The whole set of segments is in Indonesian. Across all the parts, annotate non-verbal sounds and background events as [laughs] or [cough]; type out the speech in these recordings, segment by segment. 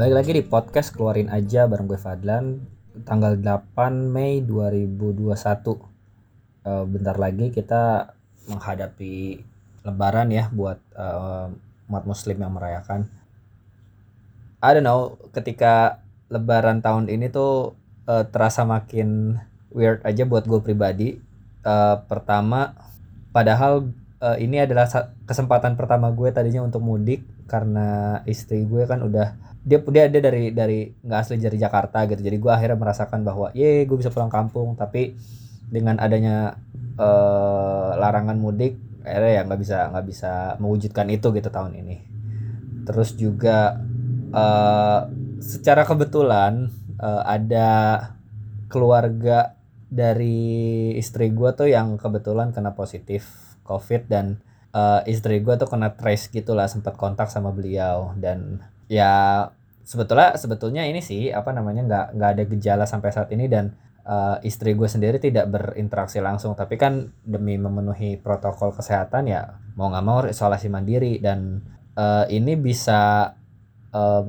Balik lagi di podcast keluarin aja bareng gue Fadlan tanggal 8 Mei 2021. Uh, bentar lagi kita menghadapi lebaran ya buat uh, umat muslim yang merayakan. I don't know, ketika lebaran tahun ini tuh uh, terasa makin weird aja buat gue pribadi. Uh, pertama, padahal uh, ini adalah kesempatan pertama gue tadinya untuk mudik karena istri gue kan udah dia dia dia dari dari nggak asli dari Jakarta gitu. Jadi gue akhirnya merasakan bahwa ye gue bisa pulang kampung. Tapi dengan adanya uh, larangan mudik akhirnya ya nggak bisa nggak bisa mewujudkan itu gitu tahun ini. Terus juga uh, secara kebetulan uh, ada keluarga dari istri gue tuh yang kebetulan kena positif covid dan uh, istri gue tuh kena trace gitulah sempat kontak sama beliau. Dan ya sebetulnya sebetulnya ini sih apa namanya nggak nggak ada gejala sampai saat ini dan uh, istri gue sendiri tidak berinteraksi langsung. Tapi kan demi memenuhi protokol kesehatan ya mau nggak mau isolasi mandiri dan uh, ini bisa uh,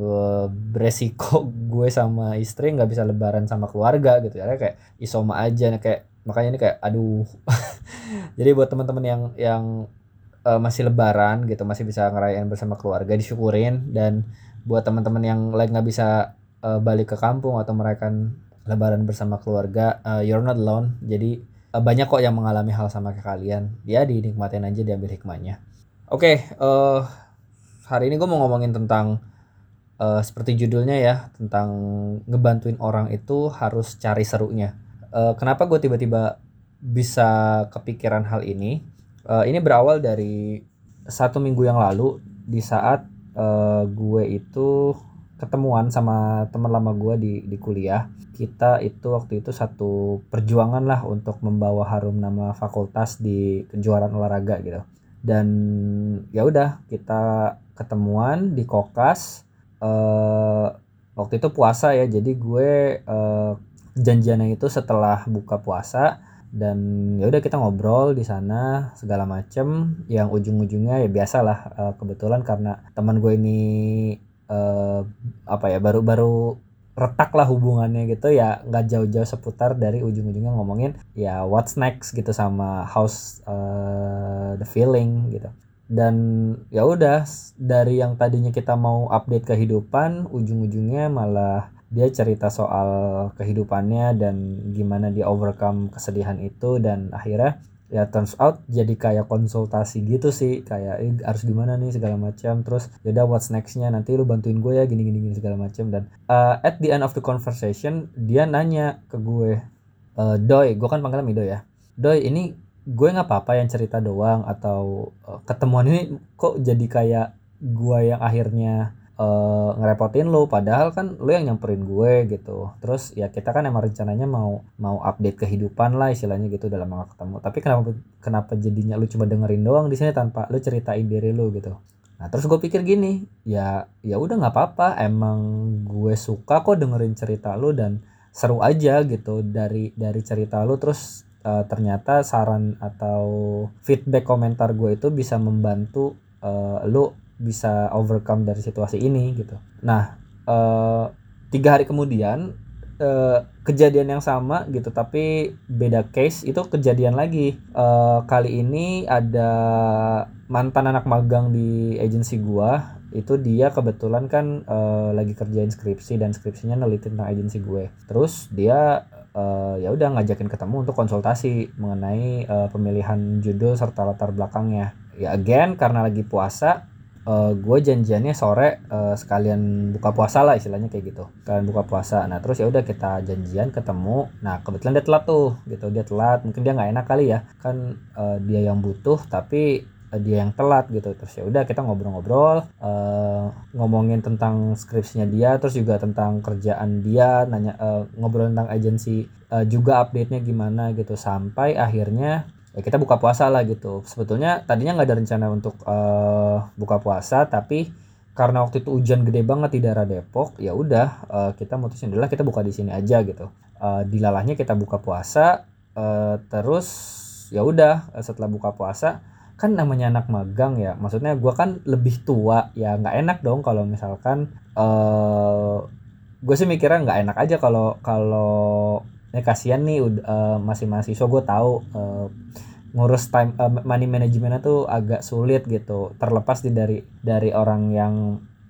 beresiko [laughs] gue sama istri nggak bisa lebaran sama keluarga gitu. Ya kayak isoma aja kayak makanya ini kayak aduh. [laughs] Jadi buat teman-teman yang yang uh, masih lebaran gitu masih bisa ngerayain bersama keluarga disyukurin dan buat teman-teman yang lagi nggak bisa uh, balik ke kampung atau merayakan lebaran bersama keluarga uh, you're not alone. Jadi uh, banyak kok yang mengalami hal sama kayak kalian. Ya dinikmatin aja diambil hikmahnya. Oke okay, uh, hari ini gue mau ngomongin tentang uh, seperti judulnya ya tentang ngebantuin orang itu harus cari serunya. Uh, kenapa gue tiba-tiba bisa kepikiran hal ini? Uh, ini berawal dari satu minggu yang lalu di saat uh, gue itu ketemuan sama teman lama gue di di kuliah. Kita itu waktu itu satu perjuangan lah untuk membawa harum nama fakultas di kejuaraan olahraga gitu. Dan ya udah kita ketemuan di kokas. Uh, waktu itu puasa ya jadi gue uh, janjiannya itu setelah buka puasa dan ya udah kita ngobrol di sana segala macem. Yang ujung-ujungnya ya biasalah uh, kebetulan karena teman gue ini uh, apa ya baru-baru retak lah hubungannya gitu ya nggak jauh-jauh seputar dari ujung-ujungnya ngomongin ya what's next gitu sama house uh, the feeling gitu. Dan ya udah dari yang tadinya kita mau update kehidupan ujung-ujungnya malah dia cerita soal kehidupannya dan gimana dia overcome kesedihan itu dan akhirnya ya turns out jadi kayak konsultasi gitu sih. Kayak eh, harus gimana nih? segala macam. Terus yaudah what's nextnya? Nanti lu bantuin gue ya gini gini gini segala macam. Dan uh, at the end of the conversation dia nanya ke gue uh, doi gue kan panggilnya Mido ya. Doi ini gue nggak apa-apa yang cerita doang atau uh, ketemuan ini kok jadi kayak gue yang akhirnya uh, ngerepotin lu padahal kan lu yang nyamperin gue gitu. Terus ya kita kan emang rencananya mau mau update kehidupan lah istilahnya gitu dalam gak ketemu. Tapi kenapa kenapa jadinya lu cuma dengerin doang di sini tanpa lu ceritain diri lu gitu? Nah terus gue pikir gini ya ya udah nggak apa-apa. Emang gue suka kok dengerin cerita lu dan seru aja gitu dari dari cerita lu. Terus uh, ternyata saran atau feedback komentar gue itu bisa membantu uh, lu bisa overcome dari situasi ini gitu. Nah, uh, tiga hari kemudian uh, kejadian yang sama gitu, tapi beda case itu kejadian lagi. Uh, kali ini ada mantan anak magang di agensi gua itu dia kebetulan kan uh, lagi kerjain skripsi dan skripsinya neliti tentang agensi gue. Terus dia uh, ya udah ngajakin ketemu untuk konsultasi mengenai uh, pemilihan judul serta latar belakangnya. Ya again karena lagi puasa uh, gue janjiannya sore uh, sekalian buka puasa lah istilahnya kayak gitu. Kalian buka puasa. Nah terus ya udah kita janjian ketemu. Nah kebetulan dia telat tuh gitu. Dia telat mungkin dia nggak enak kali ya. Kan uh, dia yang butuh tapi dia yang telat gitu. Terus ya udah kita ngobrol-ngobrol uh, ngomongin tentang skripsinya dia terus juga tentang kerjaan dia nanya uh, ngobrol tentang agensi uh, juga update nya gimana gitu. Sampai akhirnya ya kita buka puasa lah gitu. Sebetulnya tadinya nggak ada rencana untuk uh, buka puasa tapi karena waktu itu hujan gede banget di daerah Depok ya udah uh, kita mutusin adalah kita buka di sini aja gitu. Uh, dilalahnya kita buka puasa uh, terus ya udah setelah buka puasa kan namanya anak magang ya. Maksudnya gue kan lebih tua ya nggak enak dong kalau misalkan uh, gue sih mikirnya nggak enak aja kalau kalau ya kasihan nih uh, masih mahasiswa gue tahu uh, ngurus time uh, money manajemennya tuh agak sulit gitu. Terlepas di dari dari orang yang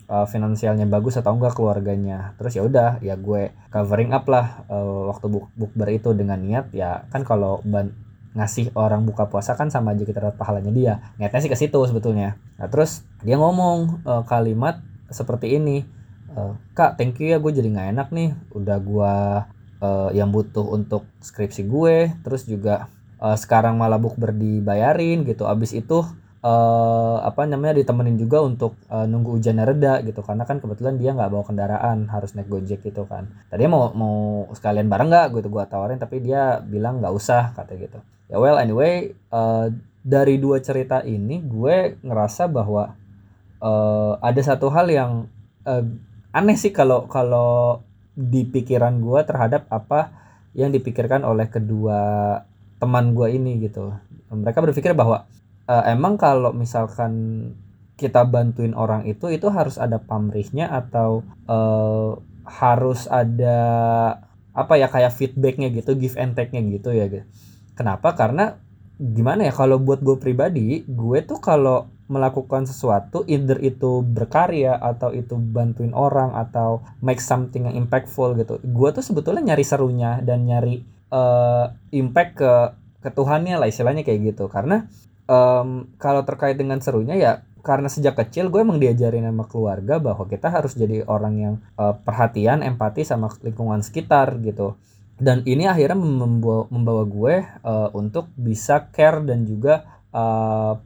uh, finansialnya bagus atau enggak keluarganya. Terus ya udah ya gue covering up lah uh, waktu buk bukber itu dengan niat ya kan kalau ban ngasih orang buka puasa kan sama aja kita dapat pahalanya dia. Niatnya sih ke situ sebetulnya. Nah terus dia ngomong uh, kalimat seperti ini uh, kak thank you ya gue jadi nggak enak nih. Udah gue uh, yang butuh untuk skripsi gue terus juga uh, sekarang malah bukber dibayarin gitu. Abis itu uh, apa namanya ditemenin juga untuk uh, nunggu hujannya reda gitu. Karena kan kebetulan dia nggak bawa kendaraan harus naik gojek gitu kan. Tadi mau mau sekalian bareng nggak gitu gua tawarin tapi dia bilang nggak usah kata gitu. Ya well anyway uh, dari dua cerita ini gue ngerasa bahwa uh, ada satu hal yang uh, aneh sih kalau kalau di pikiran gue terhadap apa yang dipikirkan oleh kedua teman gue ini gitu mereka berpikir bahwa uh, emang kalau misalkan kita bantuin orang itu itu harus ada pamrihnya atau uh, harus ada apa ya kayak feedbacknya gitu give and take-nya gitu ya gitu Kenapa? Karena gimana ya kalau buat gue pribadi, gue tuh kalau melakukan sesuatu either itu berkarya atau itu bantuin orang atau make something yang impactful gitu. Gue tuh sebetulnya nyari serunya dan nyari uh, impact ke ke Tuhannya lah istilahnya kayak gitu. Karena um, kalau terkait dengan serunya ya karena sejak kecil gue emang diajarin sama keluarga bahwa kita harus jadi orang yang uh, perhatian, empati sama lingkungan sekitar gitu dan ini akhirnya membawa membawa gue uh, untuk bisa care dan juga uh,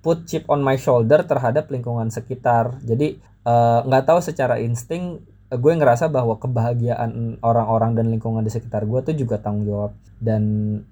put chip on my shoulder terhadap lingkungan sekitar. Jadi eh, nggak uh, tahu secara insting gue ngerasa bahwa kebahagiaan orang-orang dan lingkungan di sekitar gue tuh juga tanggung jawab dan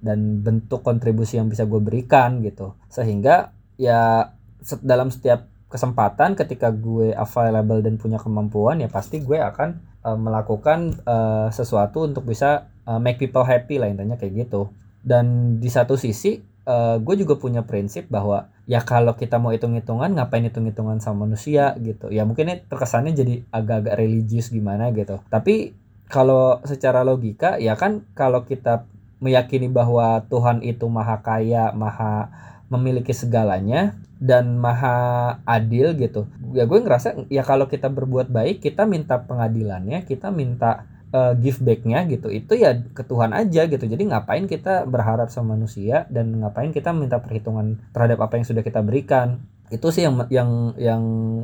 dan bentuk kontribusi yang bisa gue berikan gitu. Sehingga ya dalam setiap kesempatan ketika gue available dan punya kemampuan ya pasti gue akan uh, melakukan uh, sesuatu untuk bisa uh, make people happy lah intinya kayak gitu. Dan di satu sisi uh, gue juga punya prinsip bahwa ya kalau kita mau hitung-hitungan ngapain hitung-hitungan sama manusia gitu. Ya mungkin ini terkesannya jadi agak-agak religius gimana gitu. Tapi kalau secara logika ya kan kalau kita meyakini bahwa Tuhan itu maha kaya maha memiliki segalanya dan maha adil gitu. Ya gue ngerasa ya kalau kita berbuat baik kita minta pengadilannya kita minta uh, give backnya gitu itu ya ke Tuhan aja gitu. Jadi ngapain kita berharap sama manusia dan ngapain kita minta perhitungan terhadap apa yang sudah kita berikan? Itu sih yang yang yang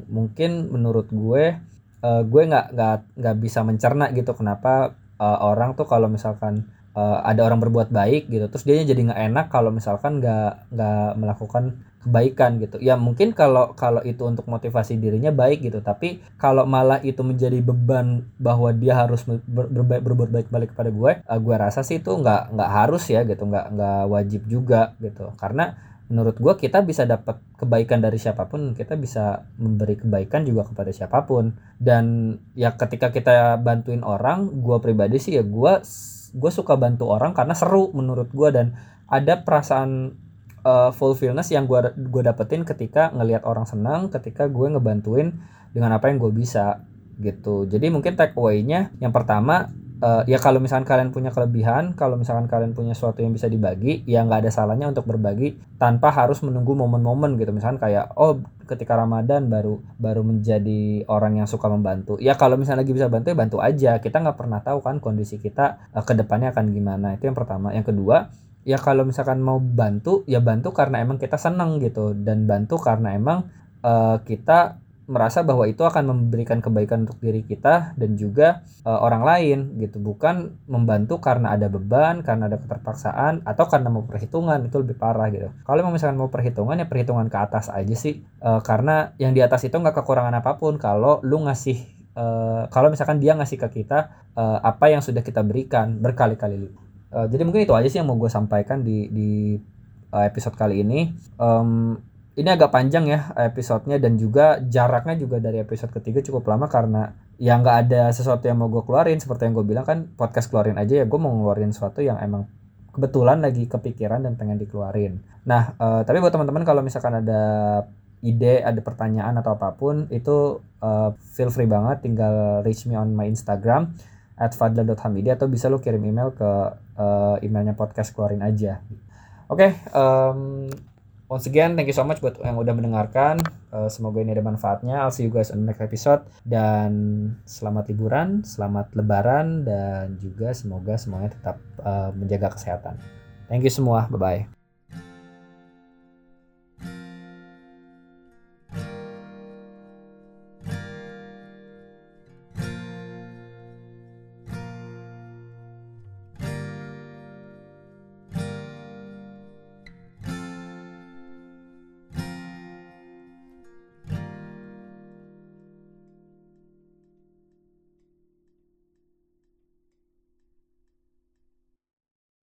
mungkin menurut gue uh, gue nggak nggak nggak bisa mencerna gitu kenapa uh, orang tuh kalau misalkan uh, ada orang berbuat baik gitu terus dia jadi nggak enak kalau misalkan nggak nggak melakukan kebaikan gitu. Ya mungkin kalau kalau itu untuk motivasi dirinya baik gitu tapi kalau malah itu menjadi beban bahwa dia harus ber, ber, berbuat baik balik kepada gue uh, gue rasa sih itu nggak nggak harus ya gitu nggak nggak wajib juga gitu. Karena menurut gue kita bisa dapat kebaikan dari siapa pun kita bisa memberi kebaikan juga kepada siapa pun. Dan ya ketika kita bantuin orang gue pribadi sih ya gue gue suka bantu orang karena seru menurut gue dan ada perasaan uh, fulfillness yang gue gue dapetin ketika ngelihat orang senang ketika gue ngebantuin dengan apa yang gue bisa gitu. Jadi mungkin take away-nya yang pertama uh, ya kalau misalkan kalian punya kelebihan kalau misalkan kalian punya sesuatu yang bisa dibagi ya nggak ada salahnya untuk berbagi tanpa harus menunggu momen-momen gitu. Misalkan kayak oh ketika Ramadan baru baru menjadi orang yang suka membantu. Ya kalau misalnya lagi bisa bantu ya bantu aja. Kita nggak pernah tahu kan kondisi kita uh, ke depannya akan gimana. Itu yang pertama. Yang kedua ya kalau misalkan mau bantu ya bantu karena emang kita senang gitu. Dan bantu karena emang uh, kita merasa bahwa itu akan memberikan kebaikan untuk diri kita dan juga uh, orang lain gitu. Bukan membantu karena ada beban karena ada keterpaksaan atau karena mau perhitungan itu lebih parah gitu. Kalau misalkan mau perhitungan ya perhitungan ke atas aja sih. Uh, karena yang di atas itu nggak kekurangan apa pun. Kalau lu ngasih uh, kalau misalkan dia ngasih ke kita uh, apa yang sudah kita berikan berkali-kali uh, jadi mungkin itu aja sih yang mau gue sampaikan di di uh, episode kali ini. Um, ini agak panjang ya episodenya dan juga jaraknya juga dari episode ketiga cukup lama karena ya nggak ada sesuatu yang mau gue keluarin. Seperti yang gue bilang kan podcast keluarin aja ya gue mau ngeluarin sesuatu yang emang kebetulan lagi kepikiran dan pengen dikeluarin. Nah, uh, tapi buat teman-teman kalau misalkan ada ide, ada pertanyaan atau apa pun itu uh, feel free banget. Tinggal reach me on my Instagram at fadla.hamidi atau bisa lo kirim email ke uh, emailnya podcast keluarin aja. Oke, okay, um, once again thank you so much buat yang udah mendengarkan. Uh, semoga ini ada manfaatnya. I'll see you guys on the next episode dan selamat liburan, selamat lebaran dan juga semoga semuanya tetap uh, menjaga kesehatan. Thank you semua. Bye bye.